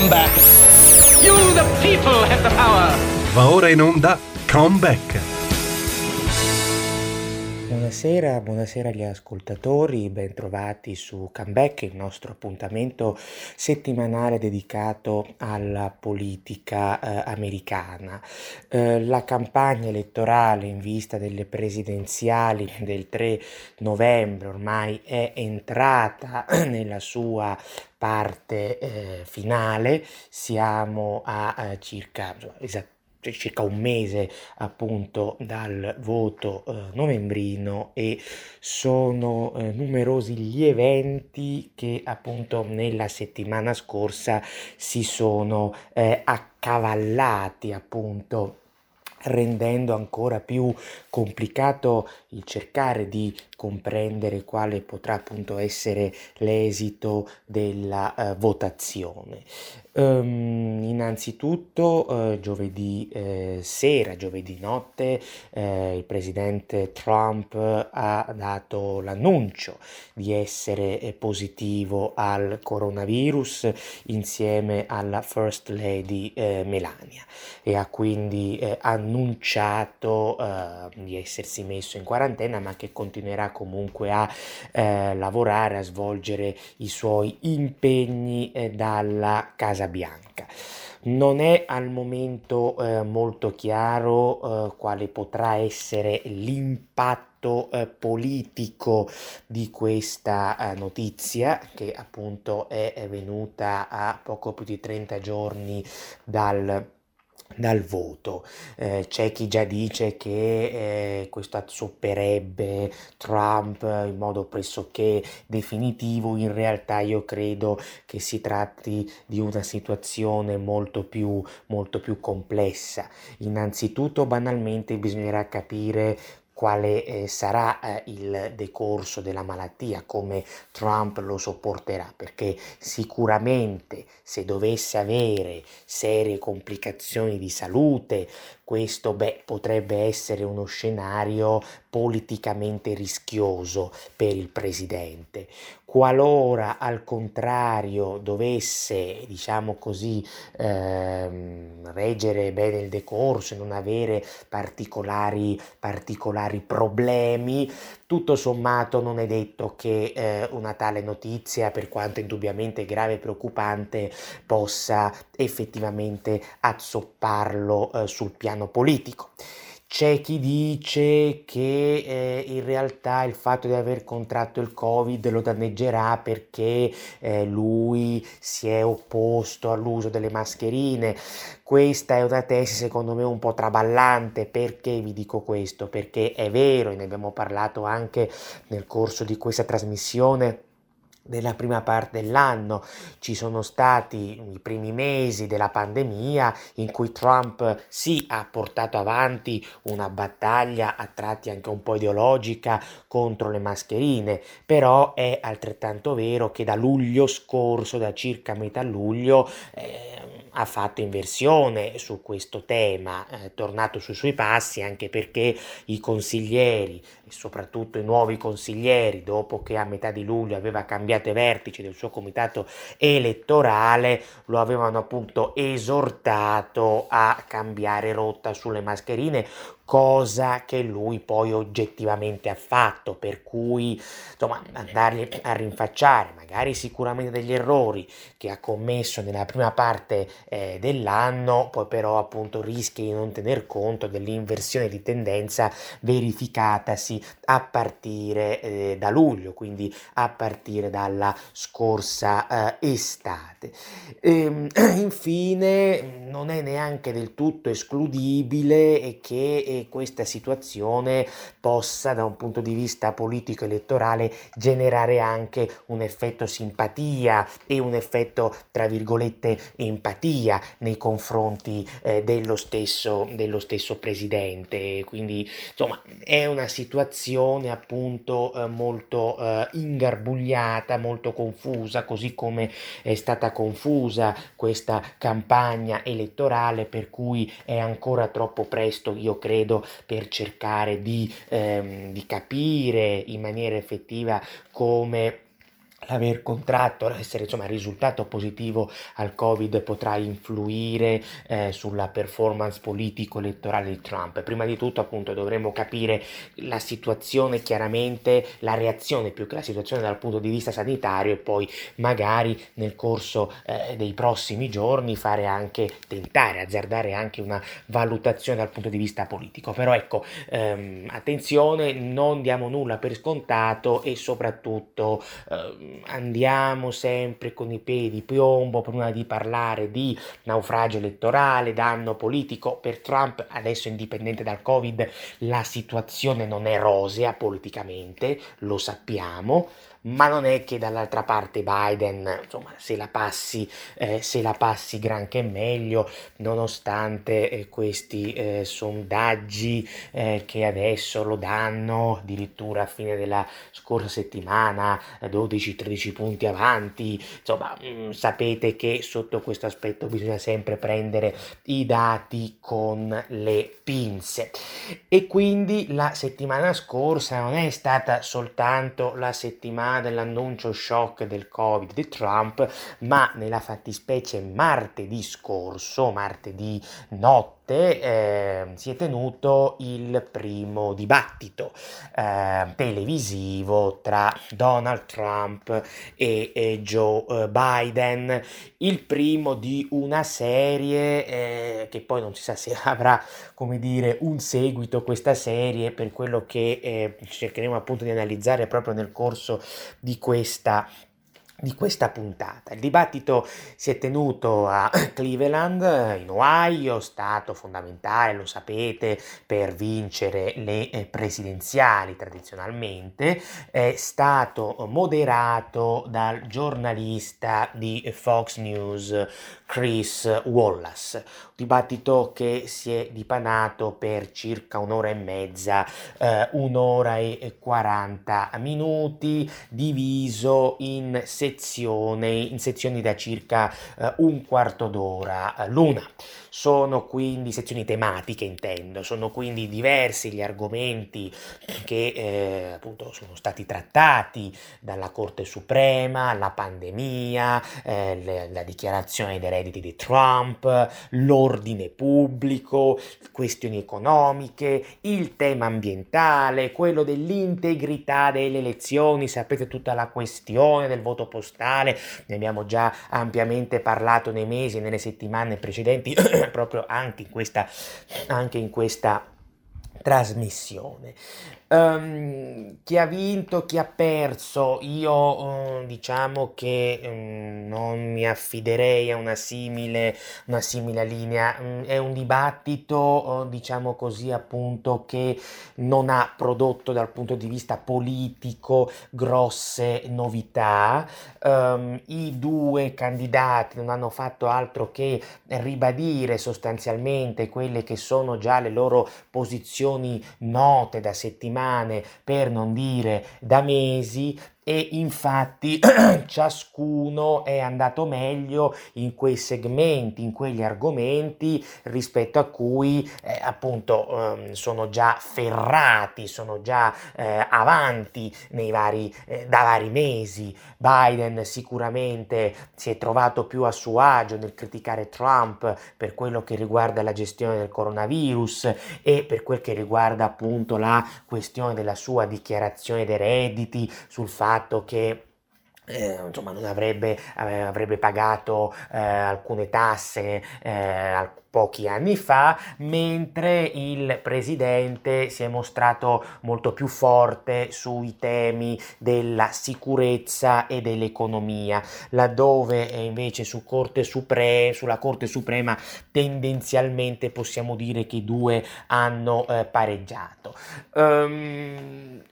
comeback. You, the people, have the power. Va ora in onda Comeback. Buonasera, buonasera agli ascoltatori, bentrovati su Comeback, il nostro appuntamento settimanale dedicato alla politica eh, americana. Eh, la campagna elettorale in vista delle presidenziali del 3 novembre ormai è entrata nella sua parte eh, finale, siamo a eh, circa esattamente circa un mese appunto dal voto eh, novembrino e sono eh, numerosi gli eventi che appunto nella settimana scorsa si sono eh, accavallati appunto rendendo ancora più complicato il cercare di comprendere quale potrà appunto essere l'esito della uh, votazione. Um, innanzitutto uh, giovedì eh, sera, giovedì notte, eh, il presidente Trump ha dato l'annuncio di essere eh, positivo al coronavirus insieme alla First Lady eh, Melania e ha quindi eh, annunciato di essersi messo in quarantena ma che continuerà comunque a lavorare, a svolgere i suoi impegni dalla Casa Bianca. Non è al momento eh, molto chiaro eh, quale potrà essere l'impatto eh, politico di questa eh, notizia che appunto è venuta a poco più di 30 giorni dal dal voto. Eh, c'è chi già dice che eh, questo azzopperebbe Trump in modo pressoché definitivo, in realtà io credo che si tratti di una situazione molto più, molto più complessa. Innanzitutto banalmente bisognerà capire quale eh, sarà eh, il decorso della malattia, come Trump lo sopporterà, perché sicuramente se dovesse avere serie complicazioni di salute, questo beh, potrebbe essere uno scenario politicamente rischioso per il presidente. Qualora al contrario dovesse, diciamo così, ehm, reggere bene il decorso e non avere particolari, particolari problemi, tutto sommato non è detto che eh, una tale notizia, per quanto indubbiamente grave e preoccupante, possa effettivamente azzopparlo eh, sul piano politico. C'è chi dice che eh, in realtà il fatto di aver contratto il Covid lo danneggerà perché eh, lui si è opposto all'uso delle mascherine. Questa è una tesi secondo me un po' traballante. Perché vi dico questo? Perché è vero, e ne abbiamo parlato anche nel corso di questa trasmissione nella prima parte dell'anno. Ci sono stati i primi mesi della pandemia in cui Trump sì ha portato avanti una battaglia a tratti anche un po' ideologica contro le mascherine, però è altrettanto vero che da luglio scorso, da circa metà luglio, eh, ha fatto inversione su questo tema, è tornato sui suoi passi anche perché i consiglieri soprattutto i nuovi consiglieri, dopo che a metà di luglio aveva cambiato i vertici del suo comitato elettorale, lo avevano appunto esortato a cambiare rotta sulle mascherine, cosa che lui poi oggettivamente ha fatto, per cui insomma andargli a rinfacciare magari sicuramente degli errori che ha commesso nella prima parte eh, dell'anno, poi però appunto rischia di non tener conto dell'inversione di tendenza verificatasi a partire eh, da luglio, quindi a partire dalla scorsa eh, estate. E, ehm, infine non è neanche del tutto escludibile che questa situazione possa da un punto di vista politico elettorale generare anche un effetto simpatia e un effetto tra virgolette empatia nei confronti eh, dello, stesso, dello stesso presidente. Quindi insomma è una situazione appunto eh, molto eh, ingarbugliata molto confusa così come è stata confusa questa campagna elettorale per cui è ancora troppo presto io credo credo, per cercare di, ehm, di capire in maniera effettiva come l'aver contratto, essere insomma risultato positivo al Covid potrà influire eh, sulla performance politico-elettorale di Trump. Prima di tutto appunto dovremo capire la situazione chiaramente, la reazione più che la situazione dal punto di vista sanitario e poi magari nel corso eh, dei prossimi giorni fare anche, tentare, azzardare anche una valutazione dal punto di vista politico. Però ecco, ehm, attenzione, non diamo nulla per scontato e soprattutto ehm, andiamo sempre con i piedi di piombo prima di parlare di naufragio elettorale, danno politico. Per Trump, adesso indipendente dal Covid, la situazione non è rosea politicamente, lo sappiamo ma non è che dall'altra parte Biden, insomma, se la passi, eh, se la passi granché meglio, nonostante eh, questi eh, sondaggi eh, che adesso lo danno addirittura a fine della scorsa settimana, 12-13 punti avanti, insomma, mh, mm, sapete che sotto questo aspetto bisogna sempre prendere i dati con le pinze. E quindi la settimana scorsa non è stata soltanto la settimana dell'annuncio shock del Covid di Trump, ma nella fattispecie martedì scorso, martedì notte, eh, si è tenuto il primo dibattito eh, televisivo tra Donald Trump e, e Joe eh, Biden, il primo di una serie eh, che poi non si sa se avrà, come dire, un seguito questa serie per quello che eh, cercheremo appunto di analizzare proprio nel corso di questa di questa puntata. Il dibattito si è tenuto a Cleveland, in Ohio, stato fondamentale, lo sapete, per vincere le eh, presidenziali tradizionalmente, è stato moderato dal giornalista di Fox News Chris Wallace. Dibattito che si è dipanato per circa un'ora e mezza, eh, un'ora e 40 minuti, diviso in sezioni, in sezioni da circa eh, un quarto d'ora l'una. Sono quindi sezioni tematiche, intendo, sono quindi diversi gli argomenti che eh, appunto sono stati trattati dalla Corte Suprema, la pandemia, eh, le, la dichiarazione dei redditi di Trump, l'ordine pubblico, questioni economiche, il tema ambientale, quello dell'integrità delle elezioni, sapete tutta la questione del voto postale, ne abbiamo già ampiamente parlato nei mesi e nelle settimane precedenti proprio anche in questa, anche in questa trasmissione. Um, chi ha vinto, chi ha perso, io um, diciamo che um, non mi affiderei a una simile, una simile linea, è un dibattito, diciamo così appunto, che non ha prodotto dal punto di vista politico grosse novità. I due candidati non hanno fatto altro che ribadire sostanzialmente quelle che sono già le loro posizioni note da settimane settimane, per non dire da mesi, e infatti ciascuno è andato meglio in quei segmenti, in quegli argomenti rispetto a cui eh, appunto eh, sono già ferrati, sono già eh, avanti vari, eh, da vari mesi. Biden sicuramente si è trovato più a suo agio nel criticare Trump per quello che riguarda la gestione del coronavirus e per quel che riguarda appunto la questione della sua dichiarazione dei redditi sul fatto fatto che eh, insomma, non avrebbe, avrebbe pagato eh, alcune tasse eh, pochi anni fa, mentre il presidente si è mostrato molto più forte sui temi della sicurezza e dell'economia, laddove invece su Corte Supre- sulla Corte Suprema tendenzialmente possiamo dire che i due hanno eh, pareggiato. Um,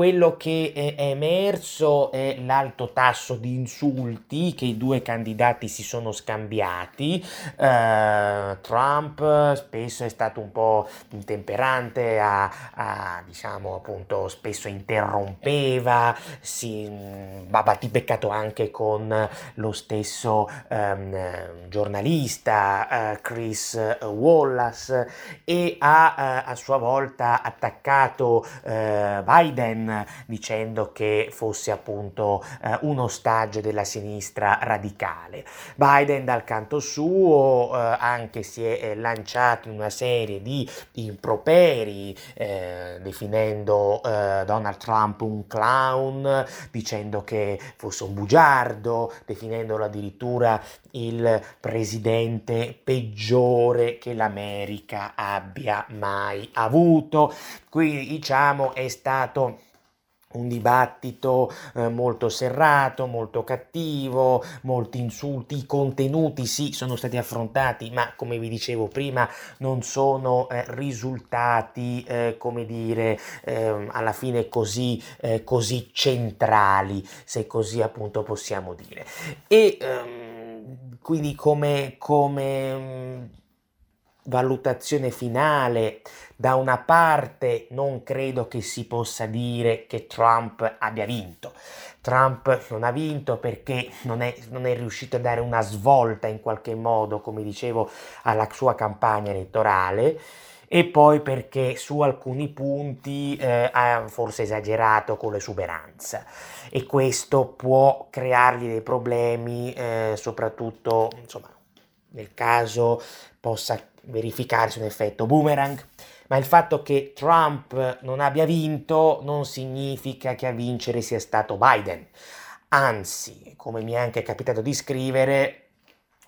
quello che è emerso è l'alto tasso di insulti che i due candidati si sono scambiati. Uh, Trump spesso è stato un po' intemperante, a, a, diciamo appunto spesso interrompeva, si va battibeccato anche con lo stesso um, giornalista uh, Chris Wallace e ha uh, a sua volta attaccato Biden Dicendo che fosse appunto eh, un ostaggio della sinistra radicale. Biden dal canto suo eh, anche si è eh, lanciato in una serie di improperi eh, definendo eh, Donald Trump un clown, dicendo che fosse un bugiardo, definendolo addirittura il presidente peggiore che l'America abbia mai avuto. Quindi diciamo è stato un dibattito eh, molto serrato, molto cattivo, molti insulti, i contenuti sì sono stati affrontati, ma come vi dicevo prima non sono eh, risultati, eh, come dire, ehm, alla fine così, eh, così centrali, se così appunto possiamo dire. E ehm, quindi come, come mm, valutazione finale, da una parte non credo che si possa dire che Trump abbia vinto. Trump non ha vinto perché non è, non è, riuscito a dare una svolta in qualche modo, come dicevo, alla sua campagna elettorale. E poi perché su alcuni punti eh, ha forse esagerato con l'esuberanza. E questo può creargli dei problemi, eh, soprattutto insomma, nel caso possa verificarsi un effetto boomerang, ma il fatto che Trump non abbia vinto non significa che a vincere sia stato Biden. Anzi, come mi è anche capitato di scrivere,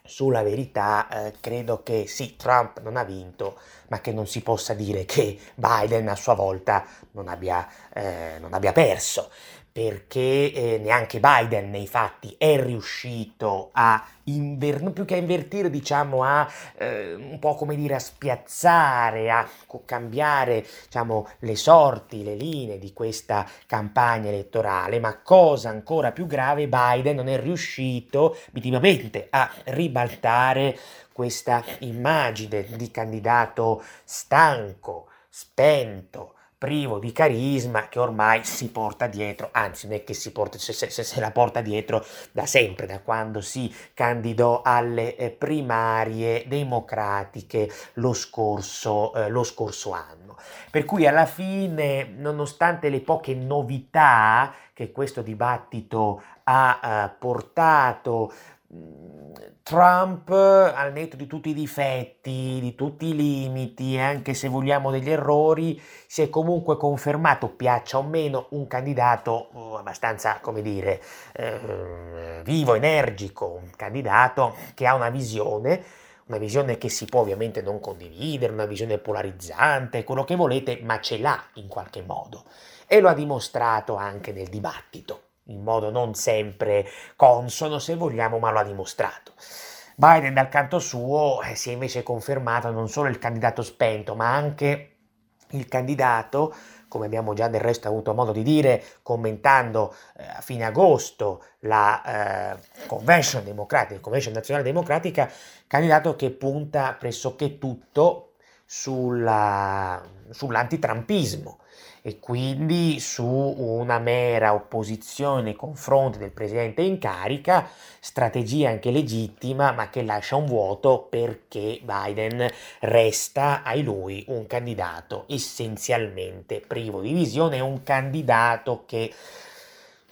sulla verità eh, credo che sì, Trump non ha vinto, ma che non si possa dire che Biden a sua volta non abbia, eh, non abbia perso perché eh, neanche Biden nei fatti è riuscito a inver- più che a invertire, diciamo, a eh, un po' come dire a spiazzare, a cambiare, diciamo, le sorti, le linee di questa campagna elettorale, ma cosa ancora più grave, Biden non è riuscito minimamente a ribaltare questa immagine di candidato stanco, spento, privo di carisma che ormai si porta dietro, anzi non è che si porta, se, se, se la porta dietro da sempre, da quando si candidò alle eh, primarie democratiche lo scorso, eh, lo scorso anno. Per cui alla fine, nonostante le poche novità che questo dibattito ha eh, portato, Trump, al netto di tutti i difetti, di tutti i limiti, anche se vogliamo degli errori, si è comunque confermato, piaccia o meno, un candidato uh, abbastanza, come dire, eh, vivo, energico, un candidato che ha una visione, una visione che si può ovviamente non condividere, una visione polarizzante, quello che volete, ma ce l'ha in qualche modo. E lo ha dimostrato anche nel dibattito in modo non sempre consono, se vogliamo, ma lo ha dimostrato. Biden dal canto suo eh, si è invece confermato non solo il candidato spento, ma anche il candidato, come abbiamo già del resto avuto modo di dire commentando eh, a fine agosto la eh, Convention Democratica, Convention Nazionale Democratica, candidato che punta pressoché tutto sulla, sull'antitrampismo e quindi su una mera opposizione nei confronti del presidente in carica, strategia anche legittima, ma che lascia un vuoto perché Biden resta ai lui un candidato essenzialmente privo di visione, un candidato che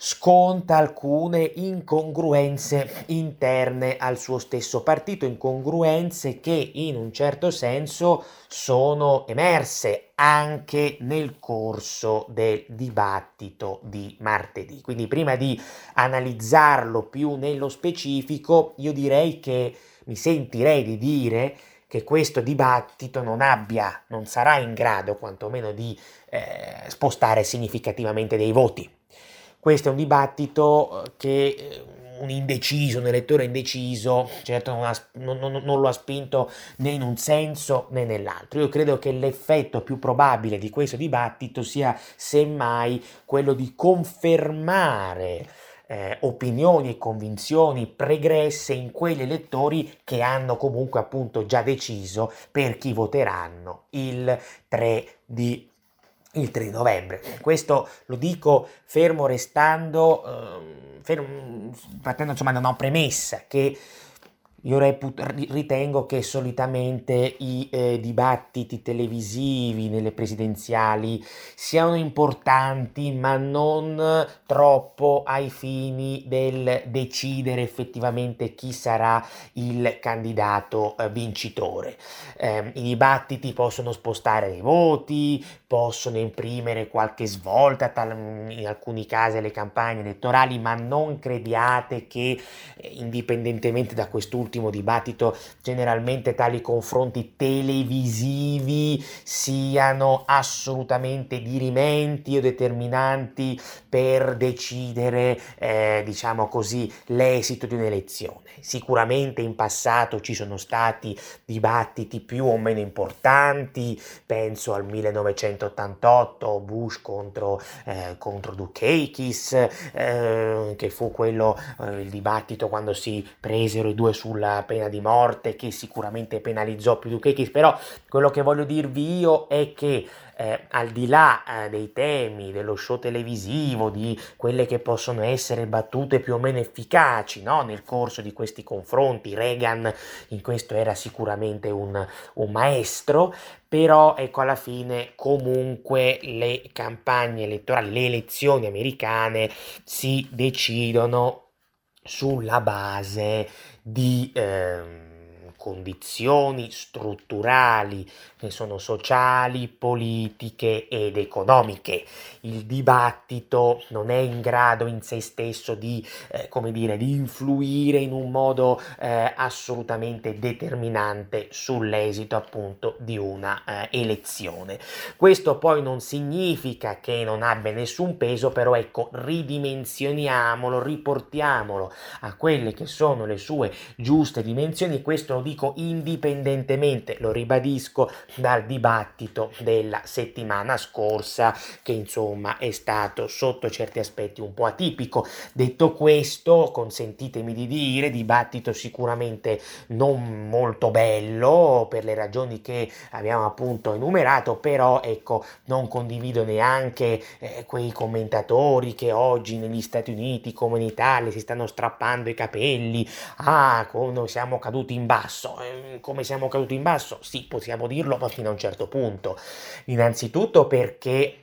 sconta alcune incongruenze interne al suo stesso partito, incongruenze che in un certo senso sono emerse anche nel corso del dibattito di martedì. Quindi prima di analizzarlo più nello specifico, io direi che mi sentirei di dire che questo dibattito non abbia, non sarà in grado quantomeno di eh, spostare significativamente dei voti questo è un dibattito eh, che eh, un indeciso, un elettore indeciso, certo non, ha, non, non, lo ha spinto né in un senso né nell'altro. Io credo che l'effetto più probabile di questo dibattito sia semmai quello di confermare eh, opinioni e convinzioni pregresse in quegli elettori che hanno comunque appunto già deciso per chi voteranno il 3 di il 3 novembre. Questo lo dico fermo restando, eh, fermo, partendo insomma da una premessa che io reput- ritengo che solitamente i eh, dibattiti televisivi nelle presidenziali siano importanti, ma non troppo ai fini del decidere effettivamente chi sarà il candidato eh, vincitore. Eh, I dibattiti possono spostare i voti, possono imprimere qualche svolta, tal- in alcuni casi alle campagne elettorali, ma non crediate che eh, indipendentemente da quest'ultimo ultimo dibattito, generalmente tali confronti televisivi siano assolutamente dirimenti o determinanti per decidere, eh, diciamo così, l'esito di un'elezione. Sicuramente in passato ci sono stati dibattiti più o meno importanti, penso al 1988, Bush contro, eh, contro Dukakis, eh, che fu quello, eh, il dibattito quando si presero i due sulla pena di morte, che sicuramente penalizzò più Dukakis, però quello che voglio dirvi io è che eh, al di là eh, dei temi, dello show televisivo, di quelle che possono essere battute più o meno efficaci no? nel corso di questi confronti, Reagan in questo era sicuramente un, un maestro, però ecco alla fine comunque le campagne elettorali, le elezioni americane si decidono sulla base di... Ehm, condizioni strutturali che sono sociali, politiche ed economiche. Il dibattito non è in grado in sé stesso di, eh, come dire, di influire in un modo eh, assolutamente determinante sull'esito appunto di una eh, elezione. Questo poi non significa che non abbia nessun peso, però ecco, ridimensioniamolo, riportiamolo a quelle che sono le sue giuste dimensioni, questo lo dico indipendentemente, lo ribadisco, dal dibattito della settimana scorsa, che insomma è stato sotto certi aspetti un po' atipico. Detto questo, consentitemi di dire, dibattito sicuramente non molto bello per le ragioni che abbiamo appunto enumerato, però ecco, non condivido neanche eh, quei commentatori che oggi negli Stati Uniti come in Italia si stanno strappando i capelli, ah, come siamo caduti in basso. Eh, come siamo caduti in basso? Sì, possiamo dirlo, ma fino a un certo punto. Innanzitutto perché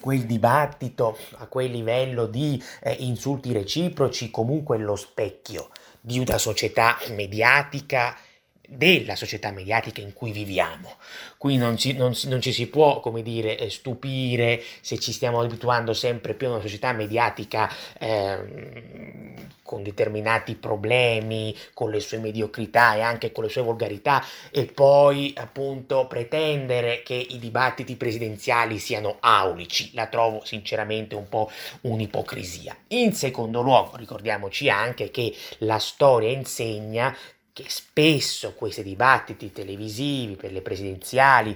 quel dibattito a quel livello di eh, insulti reciproci comunque è lo specchio di una società mediatica della società mediatica in cui viviamo. Qui non ci, non, non ci, si può, come dire, eh, stupire se ci stiamo abituando sempre più a una società mediatica eh, con determinati problemi, con le sue mediocrità e anche con le sue volgarità e poi appunto pretendere che i dibattiti presidenziali siano aulici. La trovo sinceramente un po' un'ipocrisia. In secondo luogo, ricordiamoci anche che la storia insegna che spesso questi dibattiti televisivi per le presidenziali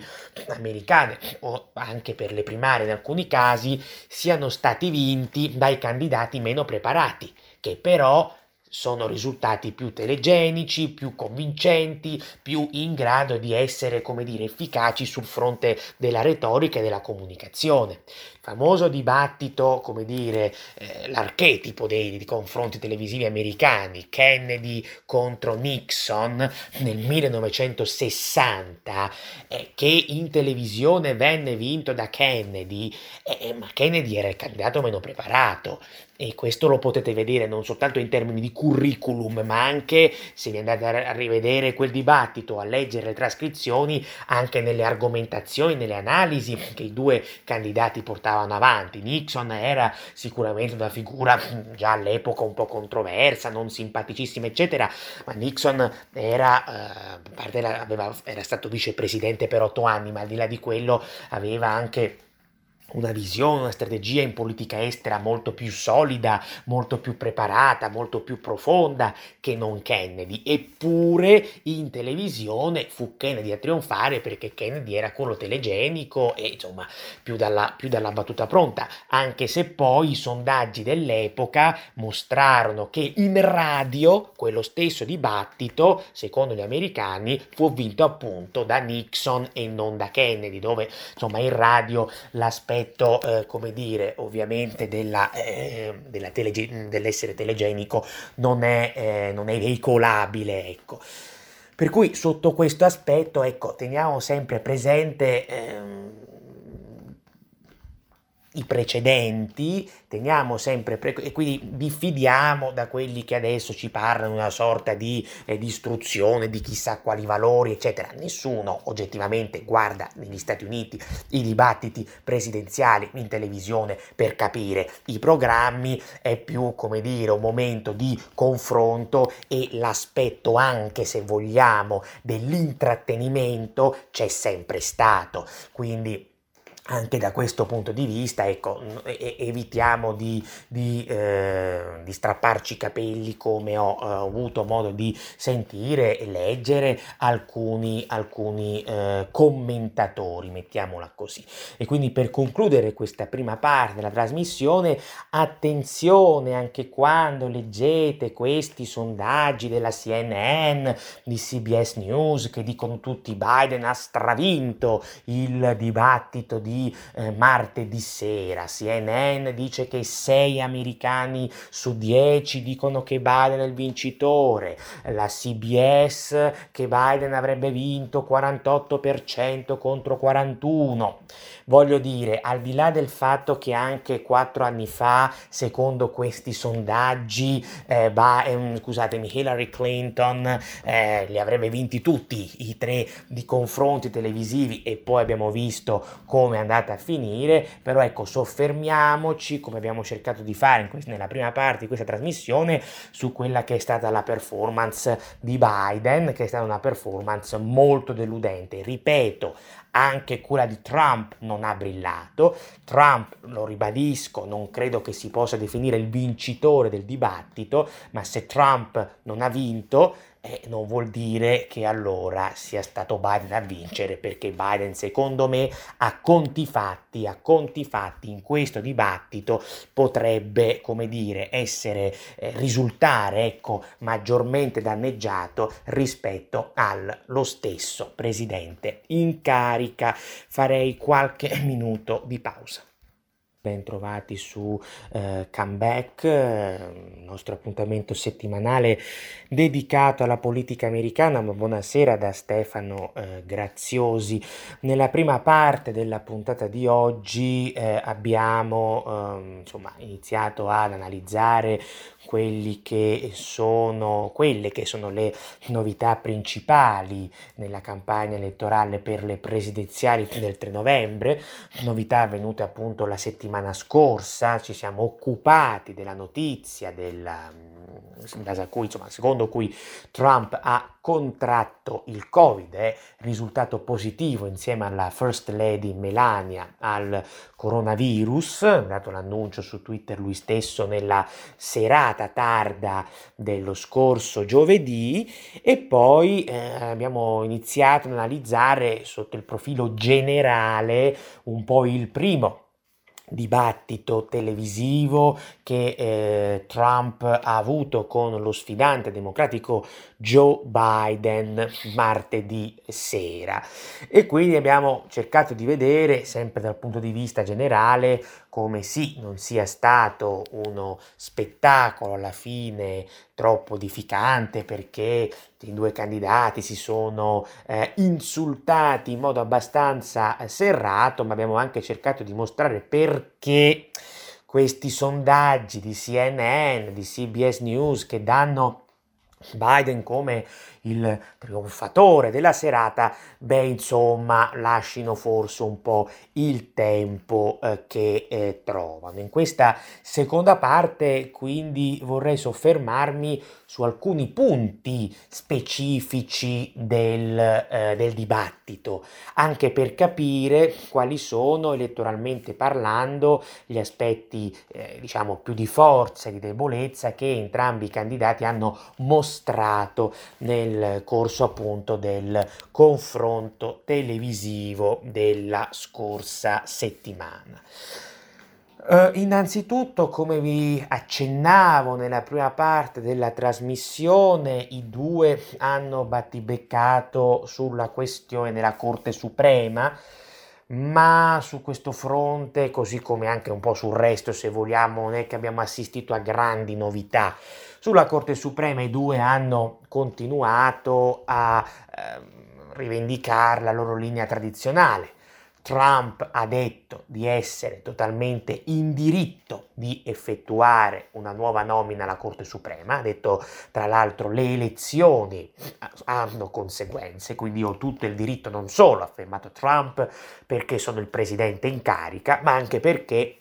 americane o anche per le primarie in alcuni casi siano stati vinti dai candidati meno preparati, che però sono risultati più telegenici, più convincenti, più in grado di essere, come dire, efficaci sul fronte della retorica e della comunicazione. Famoso dibattito, come dire, eh, l'archetipo dei, dei, confronti televisivi americani, Kennedy contro Nixon nel 1960, eh, che in televisione venne vinto da Kennedy, eh, ma Kennedy era il candidato meno preparato, e questo lo potete vedere non soltanto in termini di curriculum, ma anche se vi andate a rivedere quel dibattito, a leggere le trascrizioni, anche nelle argomentazioni, nelle analisi che i due candidati portavano avanti. Nixon era sicuramente una figura già all'epoca un po' controversa, non simpaticissima, eccetera, ma Nixon era, eh, aveva, era stato vicepresidente per otto anni, ma al di là di quello aveva anche una visione, una strategia in politica estera molto più solida, molto più preparata, molto più profonda che non Kennedy. Eppure in televisione fu Kennedy a trionfare perché Kennedy era quello telegenico e insomma più dalla, più dalla battuta pronta, anche se poi i sondaggi dell'epoca mostrarono che in radio quello stesso dibattito, secondo gli americani, fu vinto appunto da Nixon e non da Kennedy, dove insomma in radio l'aspetto l'aspetto, eh, come dire, ovviamente della, eh, della telege- dell'essere telegenico non è, eh, non è veicolabile, ecco. Per cui sotto questo aspetto, ecco, teniamo sempre presente ehm, i precedenti, teniamo sempre pre- e quindi diffidiamo da quelli che adesso ci parlano di una sorta di eh, distruzione di chissà quali valori, eccetera. Nessuno oggettivamente guarda negli Stati Uniti i dibattiti presidenziali in televisione per capire i programmi, è più come dire un momento di confronto e l'aspetto anche se vogliamo dell'intrattenimento c'è sempre stato. Quindi anche da questo punto di vista, ecco, evitiamo di, di, eh, di strapparci i capelli come ho eh, avuto modo di sentire e leggere alcuni, alcuni eh, commentatori, mettiamola così. E quindi per concludere questa prima parte della trasmissione, attenzione anche quando leggete questi sondaggi della CNN, di CBS News che dicono tutti Biden ha stravinto il dibattito di eh, martedì sera. CNN dice che 6 americani su 10 dicono che Biden è il vincitore, la CBS che Biden avrebbe vinto 48% contro 41. Voglio dire, al di là del fatto che anche quattro anni fa, secondo questi sondaggi, eh, ba- eh, scusatemi, Hillary Clinton eh, li avrebbe vinti tutti i tre di confronti televisivi e poi abbiamo visto come andata a finire, però ecco, soffermiamoci, come abbiamo cercato di fare quest- nella prima parte di questa trasmissione, su quella che è stata la performance di Biden, che è stata una performance molto deludente. Ripeto, anche quella di Trump non ha brillato. Trump, lo ribadisco, non credo che si possa definire il vincitore del dibattito, ma se Trump non ha vinto, eh, non vuol dire che allora sia stato Biden a vincere, perché Biden secondo me a conti fatti, a conti fatti in questo dibattito potrebbe, come dire, essere, eh, risultare, ecco, maggiormente danneggiato rispetto allo stesso presidente in carica. Farei qualche minuto di pausa ben trovati su eh, Comeback, eh, il nostro appuntamento settimanale dedicato alla politica americana. Buonasera da Stefano eh, Graziosi. Nella prima parte della puntata di oggi eh, abbiamo ehm, insomma, iniziato ad analizzare che sono, quelle che sono le novità principali nella campagna elettorale per le presidenziali del 3 novembre, novità avvenute appunto la settimana scorsa, ci siamo occupati della notizia della, base cui, insomma, secondo cui Trump ha contratto il Covid, è risultato positivo insieme alla First Lady Melania al coronavirus, ha dato l'annuncio su Twitter lui stesso nella serata tarda dello scorso giovedì e poi eh, abbiamo iniziato ad analizzare sotto il profilo generale un po' il primo dibattito televisivo che eh, Trump ha avuto con lo sfidante democratico Joe Biden martedì sera. E quindi abbiamo cercato di vedere sempre dal punto di vista generale come sì non sia stato uno spettacolo alla fine troppo edificante perché i due candidati si sono eh, insultati in modo abbastanza eh, serrato, ma abbiamo anche cercato di mostrare perché questi sondaggi di CNN, di CBS News che danno Biden come il trionfatore della serata, beh insomma lasciano forse un po' il tempo eh, che eh, trovano. In questa seconda parte quindi vorrei soffermarmi su alcuni punti specifici del, eh, del dibattito, anche per capire quali sono elettoralmente parlando gli aspetti eh, diciamo più di forza e di debolezza che entrambi i candidati hanno mostrato nel nel corso appunto del confronto televisivo della scorsa settimana. Uh, innanzitutto, come vi accennavo nella prima parte della trasmissione, i due hanno battibeccato sulla questione della Corte Suprema ma su questo fronte, così come anche un po' sul resto, se vogliamo, non è che abbiamo assistito a grandi novità. Sulla Corte Suprema i due hanno continuato a eh, rivendicare la loro linea tradizionale Trump ha detto di essere totalmente in diritto di effettuare una nuova nomina alla Corte Suprema, ha detto tra l'altro le elezioni hanno conseguenze, quindi ho tutto il diritto non solo, ha affermato Trump, perché sono il presidente in carica, ma anche perché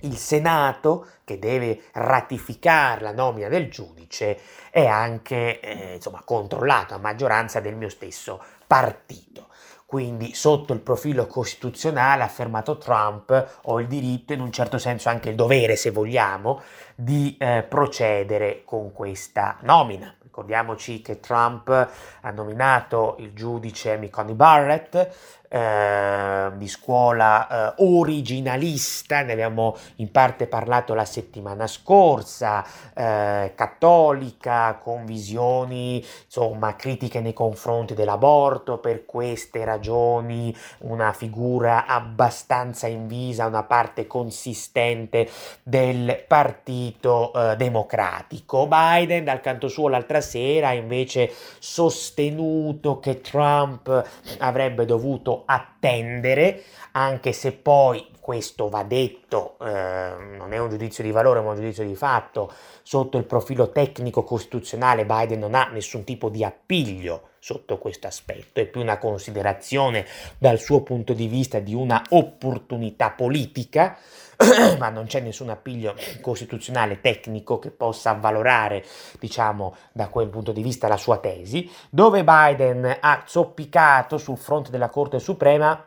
il Senato, che deve ratificare la nomina del giudice, è anche eh, insomma, controllato a maggioranza del mio stesso partito. Quindi sotto il profilo costituzionale, ha affermato Trump, ho il diritto, in un certo senso anche il dovere, se vogliamo, di eh, procedere con questa nomina. Ricordiamoci che Trump ha nominato il giudice Amy Coney Barrett, eh, di scuola eh, originalista, ne abbiamo in parte parlato la settimana scorsa, eh, cattolica, con visioni insomma critiche nei confronti dell'aborto, per queste ragioni una figura abbastanza invisa, una parte consistente del partito eh, democratico. Biden dal canto suo l'altra sera ha invece sostenuto che Trump avrebbe dovuto attendere, anche se poi questo va detto, eh, non è un giudizio di valore ma un giudizio di fatto, sotto il profilo tecnico costituzionale Biden non ha nessun tipo di appiglio sotto questo aspetto, è più una considerazione dal suo punto di vista di una opportunità politica, ma non c'è nessun appiglio costituzionale tecnico che possa avvalorare, diciamo, da quel punto di vista la sua tesi, dove Biden ha zoppicato sul fronte della Corte Suprema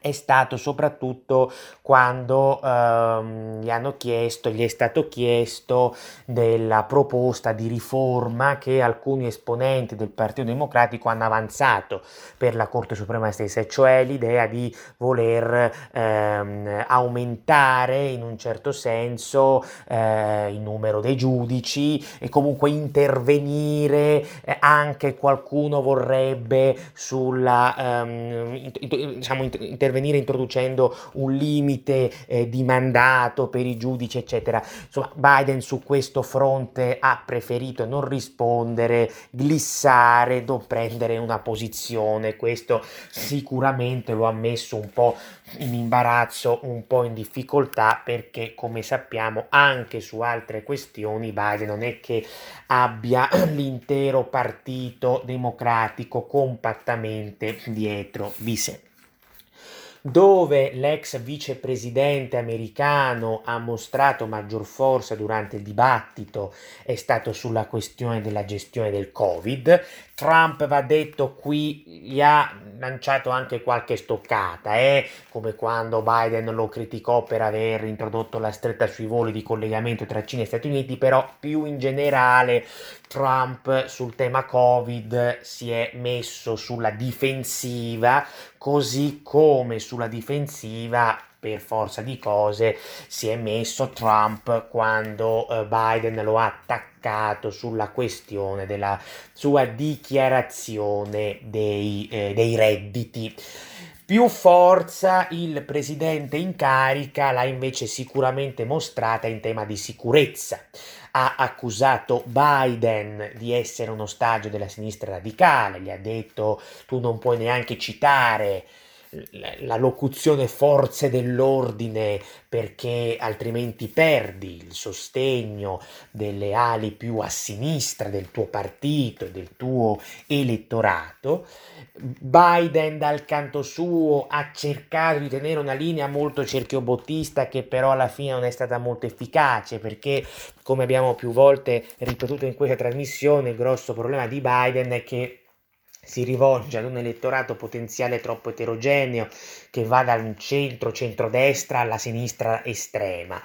è stato soprattutto quando ehm, gli hanno chiesto, gli è stato chiesto della proposta di riforma che alcuni esponenti del Partito Democratico hanno avanzato per la Corte Suprema stessa, cioè l'idea di voler ehm, aumentare in un certo senso eh, il numero dei giudici e comunque intervenire, eh, anche qualcuno vorrebbe sulla ehm, diciamo, intervenire intervenire introducendo un limite eh, di mandato per i giudici, eccetera. Insomma, Biden su questo fronte ha preferito non rispondere, glissare, non prendere una posizione. Questo sicuramente lo ha messo un po' in imbarazzo, un po' in difficoltà, perché come sappiamo anche su altre questioni Biden non è che abbia l'intero partito democratico compattamente dietro di sé dove l'ex vicepresidente americano ha mostrato maggior forza durante il dibattito è stato sulla questione della gestione del Covid. Trump, va detto, qui gli ha lanciato anche qualche stoccata, eh? come quando Biden lo criticò per aver introdotto la stretta sui voli di collegamento tra Cina e Stati Uniti, però più in generale Trump sul tema Covid si è messo sulla difensiva, così come sulla difensiva per forza di cose si è messo Trump quando uh, Biden lo ha attaccato sulla questione della sua dichiarazione dei, eh, dei redditi. Più forza il presidente in carica l'ha invece sicuramente mostrata in tema di sicurezza. Ha accusato Biden di essere un ostaggio della sinistra radicale, gli ha detto tu non puoi neanche citare la locuzione forze dell'ordine perché altrimenti perdi il sostegno delle ali più a sinistra del tuo partito e del tuo elettorato. Biden dal canto suo ha cercato di tenere una linea molto cerchiobottista che però alla fine non è stata molto efficace perché come abbiamo più volte ripetuto in questa trasmissione il grosso problema di Biden è che si rivolge ad un elettorato potenziale troppo eterogeneo che va dal centro, centrodestra alla sinistra estrema.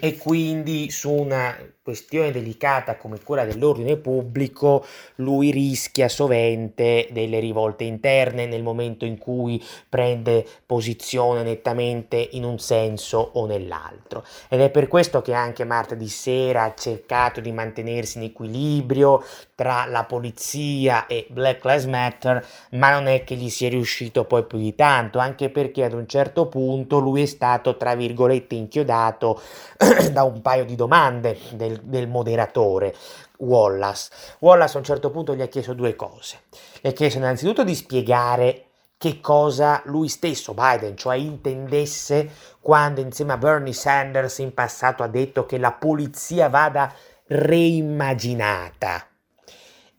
E quindi su una questione delicata come quella dell'ordine pubblico lui rischia sovente delle rivolte interne nel momento in cui prende posizione nettamente in un senso o nell'altro. Ed è per questo che anche martedì sera ha cercato di mantenersi in equilibrio tra la polizia e Black Lives Matter Matter, ma non è che gli sia riuscito poi più di tanto, anche perché ad un certo punto lui è stato, tra virgolette, inchiodato da un paio di domande del, del moderatore. Wallace. Wallace a un certo punto gli ha chiesto due cose. Gli ha chiesto innanzitutto di spiegare che cosa lui stesso, Biden, cioè intendesse quando insieme a Bernie Sanders in passato ha detto che la polizia vada reimmaginata.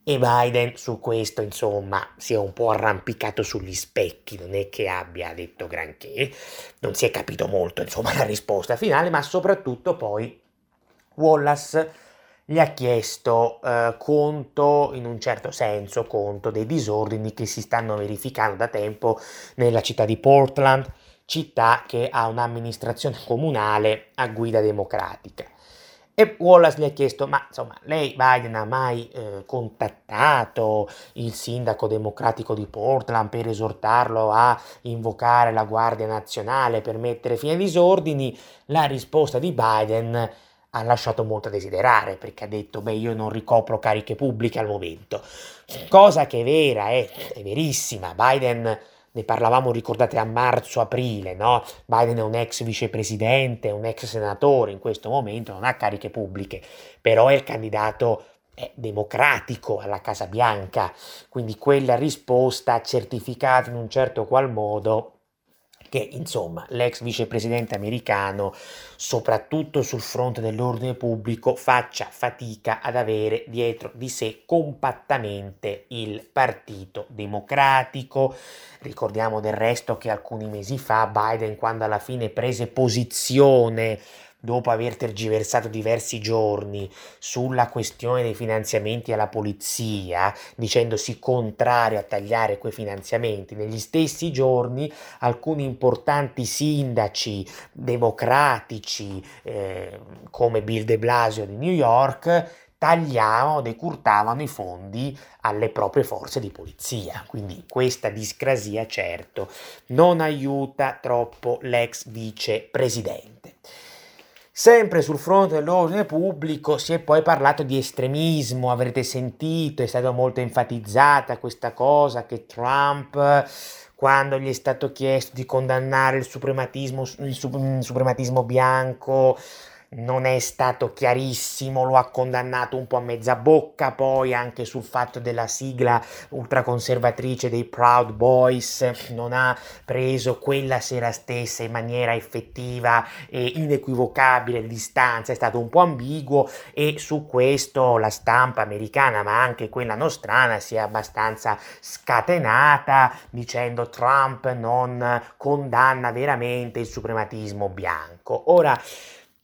E Biden su questo, insomma, si è un po' arrampicato sugli specchi, non è che abbia detto granché, non si è capito molto, insomma, la risposta finale, ma soprattutto poi Wallace gli ha chiesto eh, conto, in un certo senso, conto dei disordini che si stanno verificando da tempo nella città di Portland, città che ha un'amministrazione comunale a guida democratica. E Wallace gli ha chiesto, ma insomma, lei Biden ha mai eh, contattato il sindaco democratico di Portland per esortarlo a invocare la Guardia Nazionale per mettere fine ai disordini? La risposta di Biden ha lasciato molto a desiderare perché ha detto beh io non ricopro cariche pubbliche al momento cosa che è vera è, è verissima Biden ne parlavamo ricordate a marzo-aprile no? Biden è un ex vicepresidente un ex senatore in questo momento non ha cariche pubbliche però è il candidato democratico alla Casa Bianca quindi quella risposta ha certificato in un certo qual modo che insomma l'ex vicepresidente americano, soprattutto sul fronte dell'ordine pubblico, faccia fatica ad avere dietro di sé compattamente il Partito Democratico. Ricordiamo del resto che alcuni mesi fa Biden, quando alla fine prese posizione dopo aver tergiversato diversi giorni sulla questione dei finanziamenti alla polizia, dicendosi contrario a tagliare quei finanziamenti, negli stessi giorni alcuni importanti sindaci democratici eh, come Bill de Blasio di New York tagliavano, decurtavano i fondi alle proprie forze di polizia. Quindi questa discrasia certo non aiuta troppo l'ex vicepresidente. Sempre sul fronte dell'ordine pubblico si è poi parlato di estremismo, avrete sentito, è stata molto enfatizzata questa cosa che Trump, quando gli è stato chiesto di condannare il suprematismo, il suprematismo bianco, non è stato chiarissimo, lo ha condannato un po' a mezza bocca, poi anche sul fatto della sigla ultraconservatrice dei Proud Boys, non ha preso quella sera stessa in maniera effettiva e inequivocabile le distanze, è stato un po' ambiguo e su questo la stampa americana, ma anche quella nostrana, si è abbastanza scatenata dicendo Trump non condanna veramente il suprematismo bianco. Ora,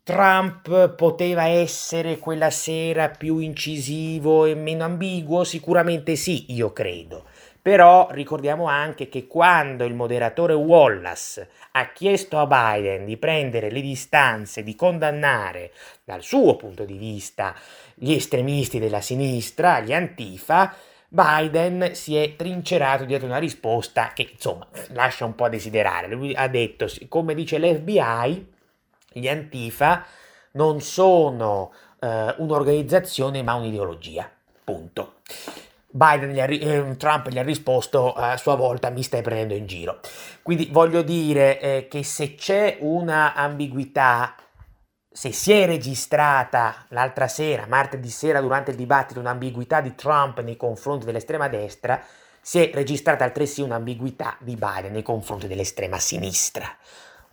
Trump poteva essere quella sera più incisivo e meno ambiguo? Sicuramente sì, io credo. Però ricordiamo anche che quando il moderatore Wallace ha chiesto a Biden di prendere le distanze, di condannare dal suo punto di vista gli estremisti della sinistra, gli antifa, Biden si è trincerato dietro una risposta che insomma lascia un po' a desiderare. Lui ha detto, come dice l'FBI, gli Antifa non sono eh, un'organizzazione ma un'ideologia. Punto. Biden gli ha, eh, Trump gli ha risposto a sua volta mi stai prendendo in giro. Quindi voglio dire eh, che se c'è una ambiguità, se si è registrata l'altra sera, martedì sera, durante il dibattito, un'ambiguità di Trump nei confronti dell'estrema destra, si è registrata altresì un'ambiguità di Biden nei confronti dell'estrema sinistra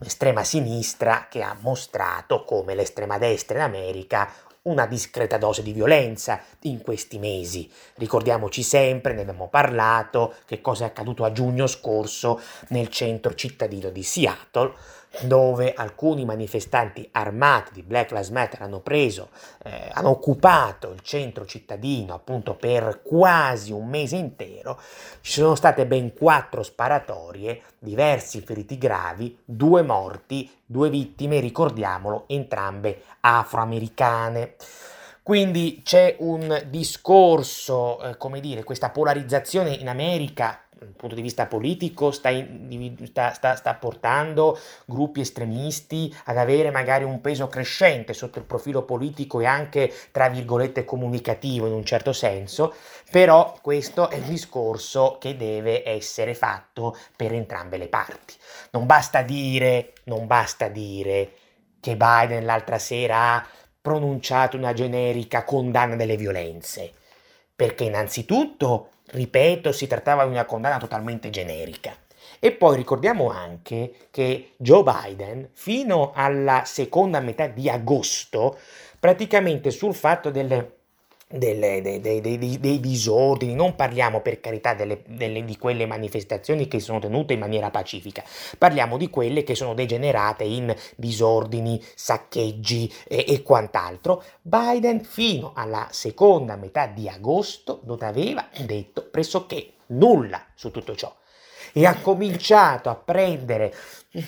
un'estrema sinistra che ha mostrato come l'estrema destra in America una discreta dose di violenza in questi mesi. Ricordiamoci sempre, ne abbiamo parlato, che cosa è accaduto a giugno scorso nel centro cittadino di Seattle, dove alcuni manifestanti armati di Black Lives Matter hanno preso, eh, hanno occupato il centro cittadino appunto per quasi un mese intero, ci sono state ben quattro sparatorie, diversi feriti gravi, due morti, due vittime, ricordiamolo, entrambe afroamericane. Quindi c'è un discorso, eh, come dire, questa polarizzazione in America dal punto di vista politico sta, sta, sta, sta, portando gruppi estremisti ad avere magari un peso crescente sotto il profilo politico e anche, tra virgolette, comunicativo in un certo senso, però questo è un discorso che deve essere fatto per entrambe le parti. Non basta dire, non basta dire che Biden l'altra sera ha pronunciato una generica condanna delle violenze, perché innanzitutto Ripeto, si trattava di una condanna totalmente generica. E poi ricordiamo anche che Joe Biden, fino alla seconda metà di agosto, praticamente sul fatto delle delle, dei, dei, dei, dei, disordini, non parliamo per carità delle, delle, di quelle manifestazioni che sono tenute in maniera pacifica, parliamo di quelle che sono degenerate in disordini, saccheggi e, e quant'altro. Biden fino alla seconda metà di agosto non aveva detto pressoché nulla su tutto ciò e ha cominciato a prendere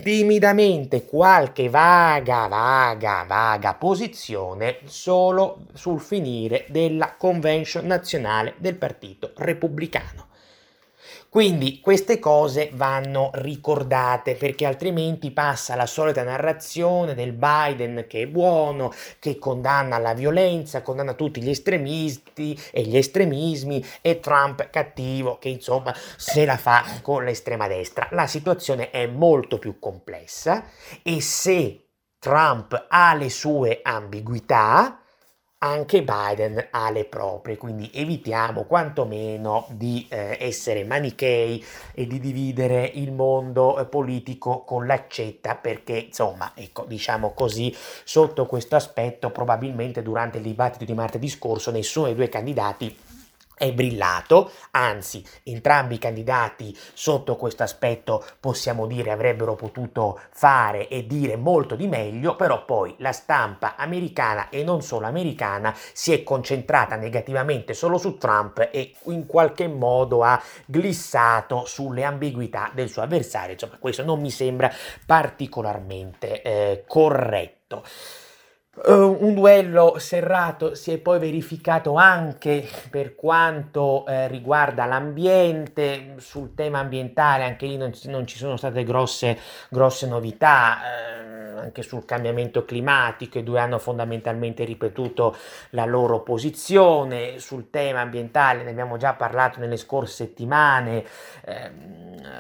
timidamente qualche vaga, vaga, vaga posizione solo sul finire della convention nazionale del Partito Repubblicano. Quindi queste cose vanno ricordate perché altrimenti passa la solita narrazione del Biden che è buono, che condanna la violenza, condanna tutti gli estremisti e gli estremismi e Trump cattivo che insomma se la fa con l'estrema destra. La situazione è molto più complessa e se Trump ha le sue ambiguità, anche Biden ha le proprie, quindi evitiamo quantomeno di eh, essere manichei e di dividere il mondo eh, politico con l'accetta perché insomma, ecco, diciamo così, sotto questo aspetto probabilmente durante il dibattito di martedì scorso nessuno dei due candidati è brillato, anzi entrambi i candidati sotto questo aspetto possiamo dire avrebbero potuto fare e dire molto di meglio, però poi la stampa americana e non solo americana si è concentrata negativamente solo su Trump e in qualche modo ha glissato sulle ambiguità del suo avversario, insomma questo non mi sembra particolarmente eh, corretto. Uh, un duello serrato si è poi verificato anche per quanto eh, riguarda l'ambiente, sul tema ambientale anche lì non, non ci sono state grosse, grosse novità, eh, anche sul cambiamento climatico. I due hanno fondamentalmente ripetuto la loro posizione, sul tema ambientale ne abbiamo già parlato nelle scorse settimane, eh,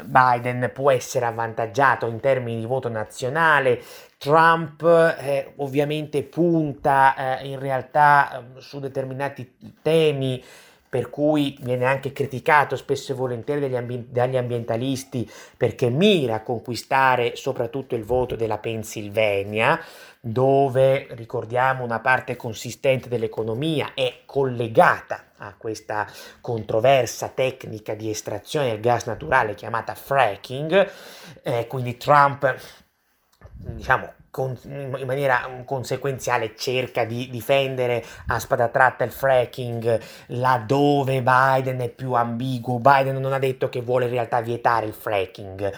Biden può essere avvantaggiato in termini di voto nazionale, Trump eh, ovviamente punta eh, in realtà eh, su determinati temi per cui viene anche criticato spesso e volentieri dagli, ambi- dagli, ambientalisti perché mira a conquistare soprattutto il voto della Pennsylvania, dove ricordiamo una parte consistente dell'economia è collegata a questa controversa tecnica di estrazione del gas naturale chiamata fracking, eh, quindi Trump diciamo, con, in maniera conseguenziale cerca di difendere a spada tratta il fracking laddove Biden è più ambiguo. Biden non ha detto che vuole in realtà vietare il fracking,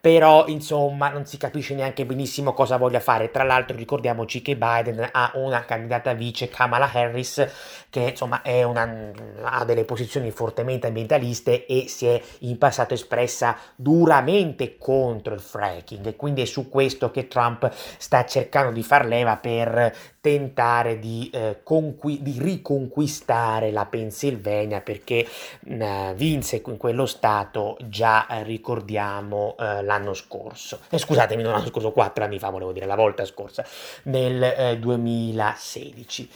però insomma non si capisce neanche benissimo cosa voglia fare. Tra l'altro ricordiamoci che Biden ha una candidata vice, Kamala Harris, che insomma una, ha delle posizioni fortemente ambientaliste e si è in passato espressa duramente contro il fracking quindi è su questo che Trump sta cercando di far leva per tentare di, eh, conqui- di riconquistare la Pennsylvania perché eh, vinse in quello stato già eh, ricordiamo eh, l'anno scorso, eh, scusatemi non l'anno scorso, quattro anni fa volevo dire, la volta scorsa, nel 2016.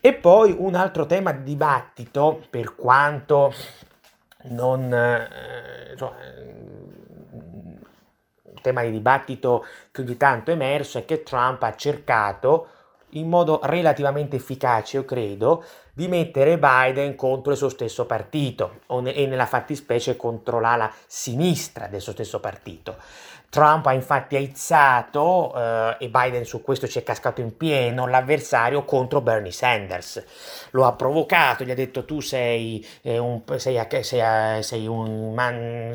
Eh, e poi un altro tema di dibattito per quanto non... Insomma, un tema di dibattito che ogni tanto è emerso è che Trump ha cercato in modo relativamente efficace, io credo, di mettere Biden contro il suo stesso partito e nella fattispecie contro l'ala sinistra del suo stesso partito. Trump ha infatti aizzato, eh, e Biden su questo ci è cascato in pieno, l'avversario contro Bernie Sanders. Lo ha provocato, gli ha detto tu sei, eh, un, sei, sei, sei un man,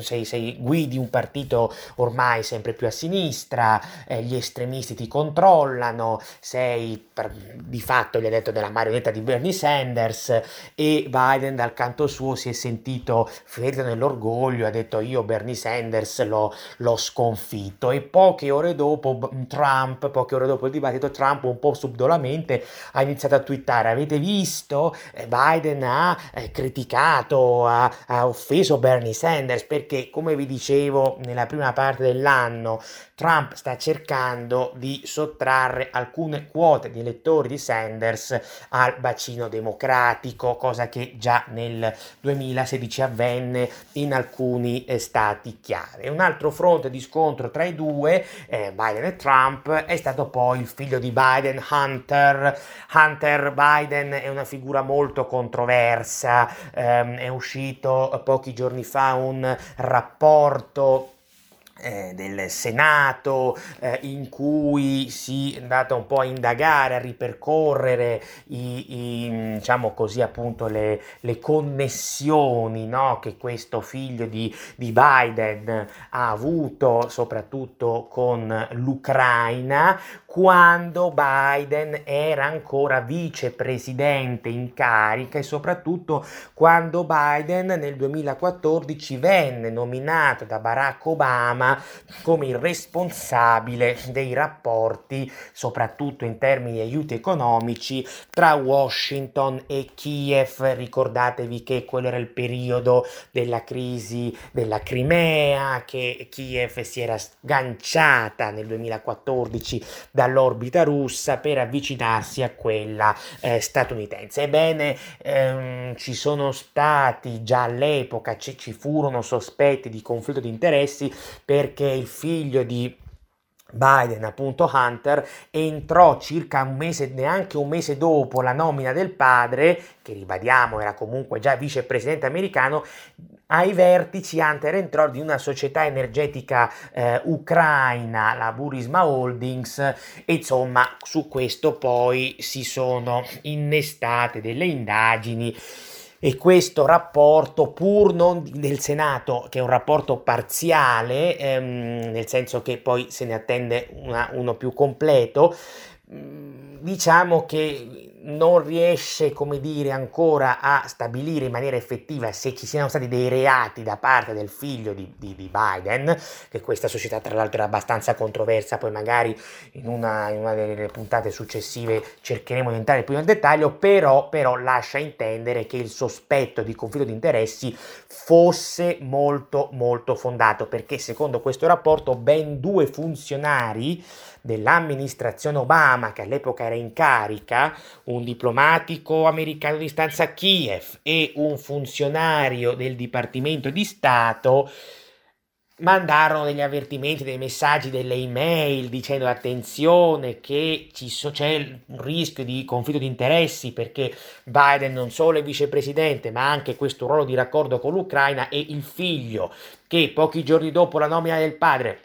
guidi un partito ormai sempre più a sinistra, eh, gli estremisti ti controllano, sei per, di fatto gli ha detto della marionetta di Bernie Sanders e Biden dal canto suo si è sentito ferito nell'orgoglio, ha detto io Bernie Sanders l'ho, l'ho sconfitto sconfitto e poche ore dopo Trump, poche ore dopo il dibattito, Trump un po' subdolamente ha iniziato a twittare, avete visto? Eh, Biden ha eh, criticato, ha, ha offeso Bernie Sanders perché, come vi dicevo nella prima parte dell'anno, Trump sta cercando di sottrarre alcune quote di elettori di Sanders al bacino democratico, cosa che già nel 2016 avvenne in alcuni eh, stati chiari. Un altro fronte di scontro tra i due, eh, Biden e Trump, è stato poi il figlio di Biden, Hunter. Hunter Biden è una figura molto controversa, ehm, è uscito pochi giorni fa un rapporto eh, del Senato eh, in cui si è andata un po' a indagare, a ripercorrere i, i, diciamo così appunto le, le connessioni no, che questo figlio di, di, Biden ha avuto soprattutto con l'Ucraina quando Biden era ancora vicepresidente in carica e soprattutto quando Biden nel 2014 venne nominato da Barack Obama Obama come il responsabile dei rapporti, soprattutto in termini di aiuti economici, tra Washington e Kiev. Ricordatevi che quello era il periodo della crisi della Crimea, che Kiev si era sganciata nel 2014 dall'orbita russa per avvicinarsi a quella eh, statunitense. Ebbene, ehm, ci sono stati già all'epoca, ci, ci furono sospetti di conflitto di interessi per perché il figlio di Biden, appunto Hunter, entrò circa un mese, neanche un mese dopo la nomina del padre, che ribadiamo era comunque già vicepresidente americano, ai vertici Hunter entrò di una società energetica eh, ucraina, la Burisma Holdings, e insomma su questo poi si sono innestate delle indagini e questo rapporto, pur non del Senato, che è un rapporto parziale, ehm, nel senso che poi se ne attende una, uno più completo, diciamo che non riesce, come dire, ancora a stabilire in maniera effettiva se ci siano stati dei reati da parte del figlio di, di, di Biden, che questa società tra l'altro era abbastanza controversa, poi magari in una, in una, delle puntate successive cercheremo di entrare più nel dettaglio, però, però lascia intendere che il sospetto di conflitto di interessi fosse molto molto fondato, perché secondo questo rapporto ben due funzionari dell'amministrazione Obama, che all'epoca era in carica, un diplomatico americano di stanza a Kiev e un funzionario del Dipartimento di Stato, mandarono degli avvertimenti, dei messaggi, delle email dicendo attenzione che so, c'è un rischio di conflitto di interessi perché Biden non solo è vicepresidente ma anche questo ruolo di raccordo con l'Ucraina e il figlio che pochi giorni dopo la nomina del padre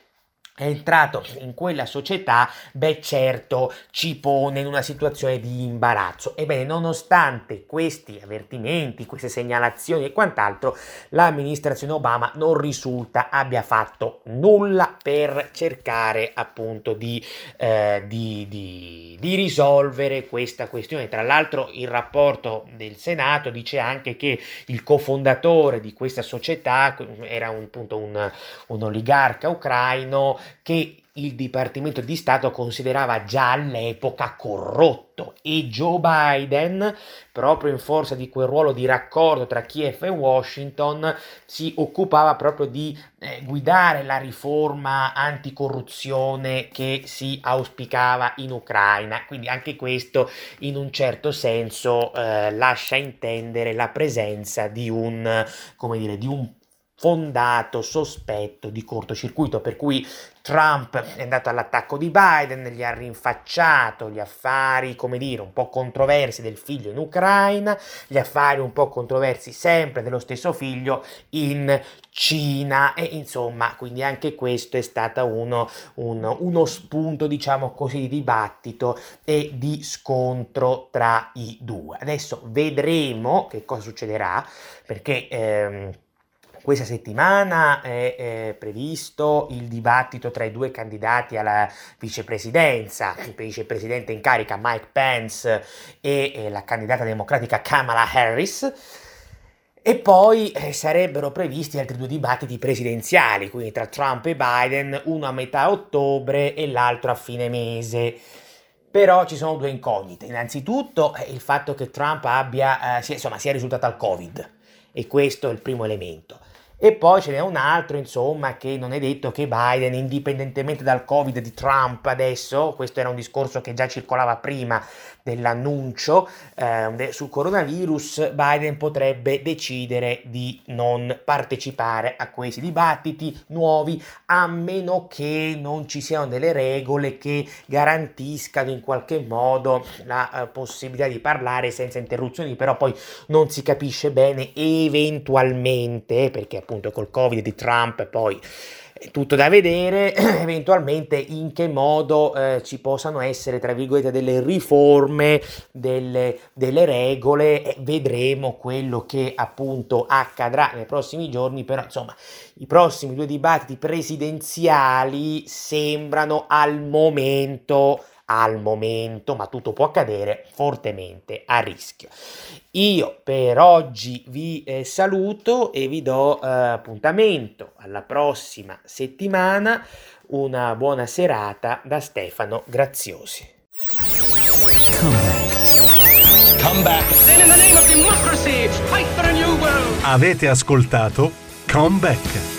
è entrato in quella società, beh certo ci pone in una situazione di imbarazzo. Ebbene, nonostante questi avvertimenti, queste segnalazioni e quant'altro, l'amministrazione Obama non risulta abbia fatto nulla per cercare appunto di, eh, di, di, di risolvere questa questione. Tra l'altro il rapporto del Senato dice anche che il cofondatore di questa società era un, appunto un, un oligarca ucraino che il Dipartimento di Stato considerava già all'epoca corrotto e Joe Biden, proprio in forza di quel ruolo di raccordo tra Kiev e Washington, si occupava proprio di eh, guidare la riforma anticorruzione che si auspicava in Ucraina. Quindi anche questo in un certo senso eh, lascia intendere la presenza di un, come dire, di un fondato sospetto di cortocircuito, per cui Trump è andato all'attacco di Biden, gli ha rinfacciato gli affari, come dire, un po' controversi del figlio in Ucraina, gli affari un po' controversi sempre dello stesso figlio in Cina e insomma, quindi anche questo è stato uno, uno, uno spunto, diciamo così, di dibattito e di scontro tra i due. Adesso vedremo che cosa succederà perché... Ehm, questa settimana è, è, previsto il dibattito tra i due candidati alla vicepresidenza, il vicepresidente in carica Mike Pence e, e la candidata democratica Kamala Harris. E poi eh, sarebbero previsti altri due dibattiti presidenziali, quindi tra Trump e Biden, uno a metà ottobre e l'altro a fine mese. Però ci sono due incognite. Innanzitutto eh, il fatto che Trump abbia, eh, sia, insomma, sia risultato al Covid, e questo è il primo elemento. E poi ce n'è un altro, insomma, che non è detto che Biden, indipendentemente dal Covid di Trump adesso, questo era un discorso che già circolava prima dell'annuncio eh, sul coronavirus, Biden potrebbe decidere di non partecipare a questi dibattiti nuovi, a meno che non ci siano delle regole che garantiscano in qualche modo la uh, possibilità di parlare senza interruzioni, però poi non si capisce bene eventualmente, perché appunto col Covid di Trump, poi tutto da vedere, eventualmente in che modo eh, ci possano essere, tra virgolette, delle riforme delle, delle regole vedremo quello che appunto accadrà nei prossimi giorni, però insomma i prossimi due dibattiti presidenziali sembrano al momento al momento, ma tutto può accadere, fortemente a rischio. Io per oggi vi eh, saluto e vi do eh, appuntamento alla prossima settimana. Una buona serata da Stefano Graziosi. Come back. Come back. Avete ascoltato Come Back.